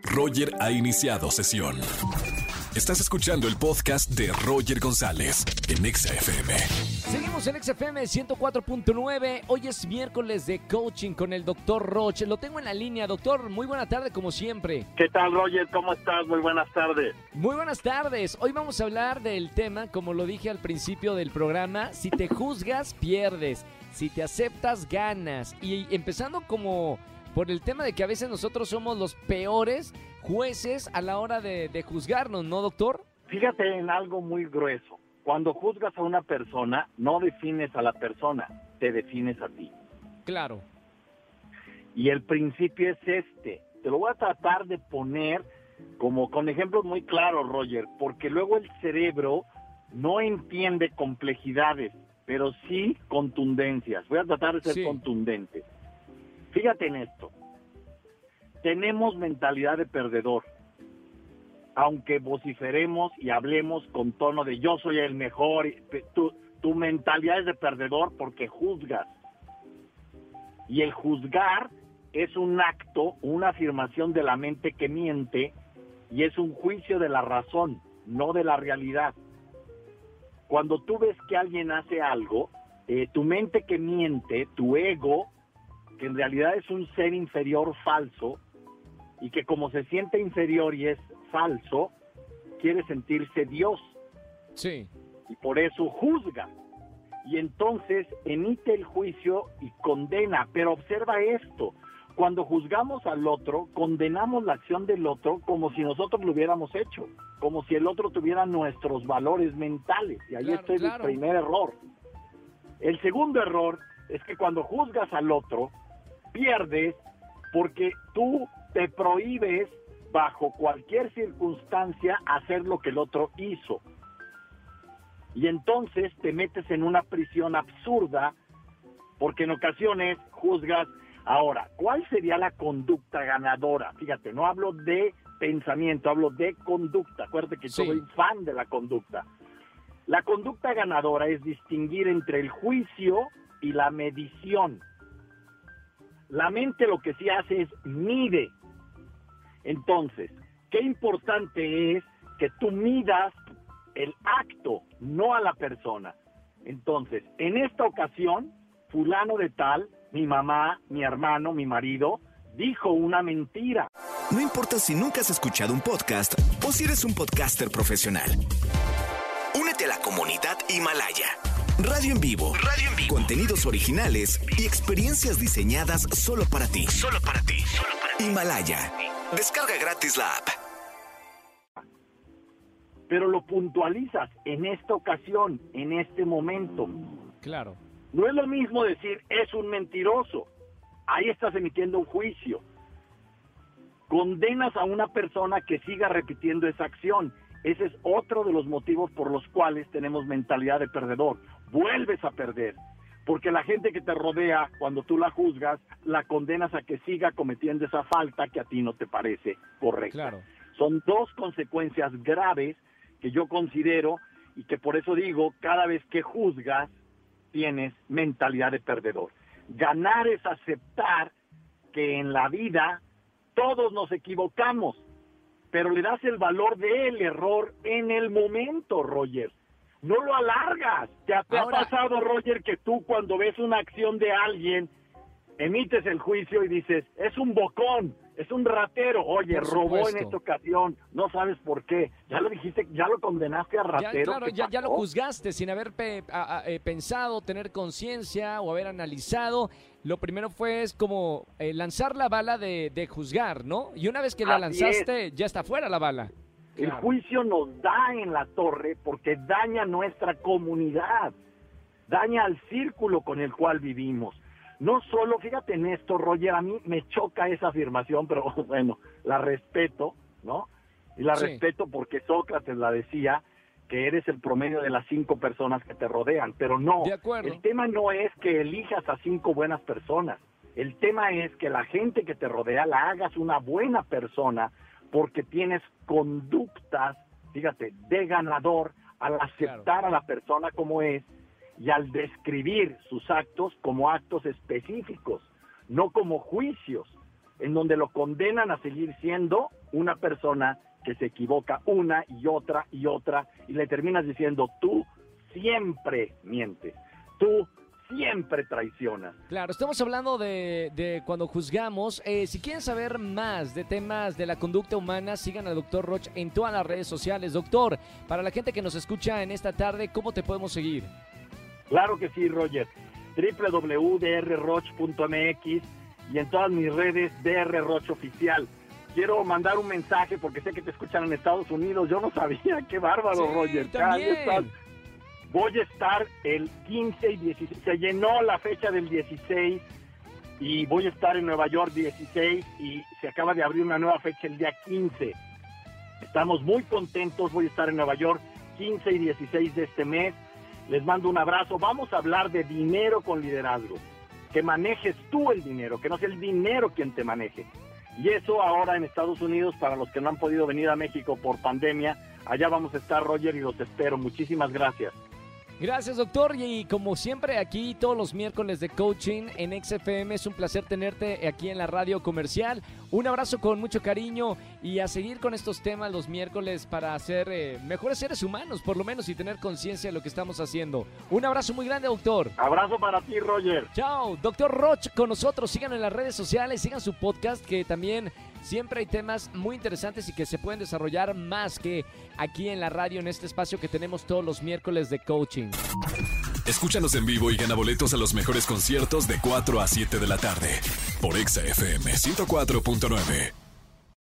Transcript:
Roger ha iniciado sesión. Estás escuchando el podcast de Roger González en XFM. Seguimos en XFM 104.9. Hoy es miércoles de coaching con el doctor Roche. Lo tengo en la línea. Doctor, muy buena tarde como siempre. ¿Qué tal, Roger? ¿Cómo estás? Muy buenas tardes. Muy buenas tardes. Hoy vamos a hablar del tema, como lo dije al principio del programa, si te juzgas, pierdes. Si te aceptas, ganas. Y empezando como por el tema de que a veces nosotros somos los peores jueces a la hora de, de juzgarnos, ¿no, doctor? Fíjate en algo muy grueso. Cuando juzgas a una persona, no defines a la persona, te defines a ti. Claro. Y el principio es este. Te lo voy a tratar de poner como con ejemplos muy claros, Roger, porque luego el cerebro no entiende complejidades, pero sí contundencias. Voy a tratar de ser Sí. contundente. Fíjate en esto. Tenemos mentalidad de perdedor. Aunque vociferemos y hablemos con tono de yo soy el mejor, tu, tu mentalidad es de perdedor porque juzgas. Y el juzgar es un acto, una afirmación de la mente que miente y es un juicio de la razón, no de la realidad. Cuando tú ves que alguien hace algo, eh, tu mente que miente, tu ego, que en realidad es un ser inferior falso, y que como se siente inferior y es falso, quiere sentirse Dios Sí. y por eso juzga. Y entonces emite el juicio y condena. Pero observa esto, cuando juzgamos al otro, condenamos la acción del otro como si nosotros lo hubiéramos hecho, como si el otro tuviera nuestros valores mentales. Y ahí Claro, está el claro. primer error. El segundo error es que cuando juzgas al otro, pierdes porque tú te prohíbes bajo cualquier circunstancia hacer lo que el otro hizo. Y entonces te metes en una prisión absurda porque en ocasiones juzgas. Ahora, ¿cuál sería la conducta ganadora? Fíjate, no hablo de pensamiento, hablo de conducta. Acuérdate que Sí. soy fan de la conducta. La conducta ganadora es distinguir entre el juicio y la medición. La mente lo que sí hace es mide. Entonces, qué importante es que tú midas el acto, no a la persona. Entonces, en esta ocasión, fulano de tal, mi mamá, mi hermano, mi marido, dijo una mentira. No importa si nunca has escuchado un podcast o si eres un podcaster profesional. Únete a la comunidad Himalaya. Radio en vivo. Radio en vivo. Contenidos originales y experiencias diseñadas solo para ti. Solo para ti. Himalaya. Descarga gratis la app. Pero lo puntualizas en esta ocasión, en este momento. Claro. No es lo mismo decir es un mentiroso. Ahí estás emitiendo un juicio. Condenas a una persona que siga repitiendo esa acción. Ese es otro de los motivos por los cuales tenemos mentalidad de perdedor. Vuelves a perder. Porque la gente que te rodea, cuando tú la juzgas, la condenas a que siga cometiendo esa falta que a ti no te parece correcta. Claro. Son dos consecuencias graves que yo considero y que por eso digo, cada vez que juzgas, tienes mentalidad de perdedor. Ganar es aceptar que en la vida todos nos equivocamos, pero le das el valor del error en el momento, Roger. No lo alargas. ¿Te ha, te ha Ahora- pasado, Roger, que tú cuando ves una acción de alguien, emites el juicio y dices, es un bocón, es un ratero. Oye, robó en esta ocasión, no sabes por qué. Ya lo dijiste, ya lo condenaste a Ya, ratero. claro, ¿qué ya, ya lo juzgaste sin haber pe- a- a- eh, pensado, tener conciencia o haber analizado. Lo primero fue es como eh, lanzar la bala de, de juzgar, ¿no? Y una vez que la Así lanzaste, ya está fuera la bala. El juicio nos da en la torre porque daña nuestra comunidad, daña al círculo con el cual vivimos. No solo, fíjate en esto, Roger, a mí me choca esa afirmación, pero bueno, la respeto, ¿no? Y la Sí. respeto porque Sócrates la decía que eres el promedio de las cinco personas que te rodean, pero no. De acuerdo. El tema no es que elijas a cinco buenas personas. El tema es que la gente que te rodea la hagas una buena persona porque tienes conductas, fíjate, de ganador al aceptar a la persona como es y al describir sus actos como actos específicos, no como juicios. en donde lo condenan a seguir siendo una persona que se equivoca una y otra y otra y le terminas diciendo tú siempre mientes, tú siempre traicionas. Claro, estamos hablando de, de cuando juzgamos. Eh, si quieren saber más de temas de la conducta humana, sigan al doctor Roch en todas las redes sociales. Doctor, para la gente que nos escucha en esta tarde, ¿cómo te podemos seguir? Claro que sí, Roger. www.drroch.mx y en todas mis redes drroch oficial. Quiero mandar un mensaje porque sé que te escuchan en Estados Unidos. Yo no sabía, qué bárbaro, Sí, Roger. también. estás. Voy a estar el 15 y 16. Se llenó la fecha del 16 y voy a estar en Nueva York 16 y se acaba de abrir una nueva fecha el día 15. Estamos muy contentos. Voy a estar en Nueva York 15 y 16 de este mes. Les mando un abrazo. Vamos a hablar de dinero con liderazgo. Que manejes tú el dinero, que no sea el dinero quien te maneje. Y eso ahora en Estados Unidos, para los que no han podido venir a México por pandemia, allá vamos a estar, Roger, y los espero. Muchísimas gracias. Gracias, doctor. Y como siempre, aquí todos los miércoles de coaching en XFM, es un placer tenerte aquí en la radio comercial. Un abrazo con mucho cariño y a seguir con estos temas los miércoles para ser eh, mejores seres humanos, por lo menos, y tener conciencia de lo que estamos haciendo. Un abrazo muy grande, doctor. Abrazo para ti, Roger. Chao, doctor Roch con nosotros. Síganlo en las redes sociales, sigan su podcast que también siempre hay temas muy interesantes y que se pueden desarrollar más que aquí en la radio, en este espacio que tenemos todos los miércoles de coaching. Escúchanos en vivo y gana boletos a los mejores conciertos de 4 a 7 de la tarde por Exa FM 104.9.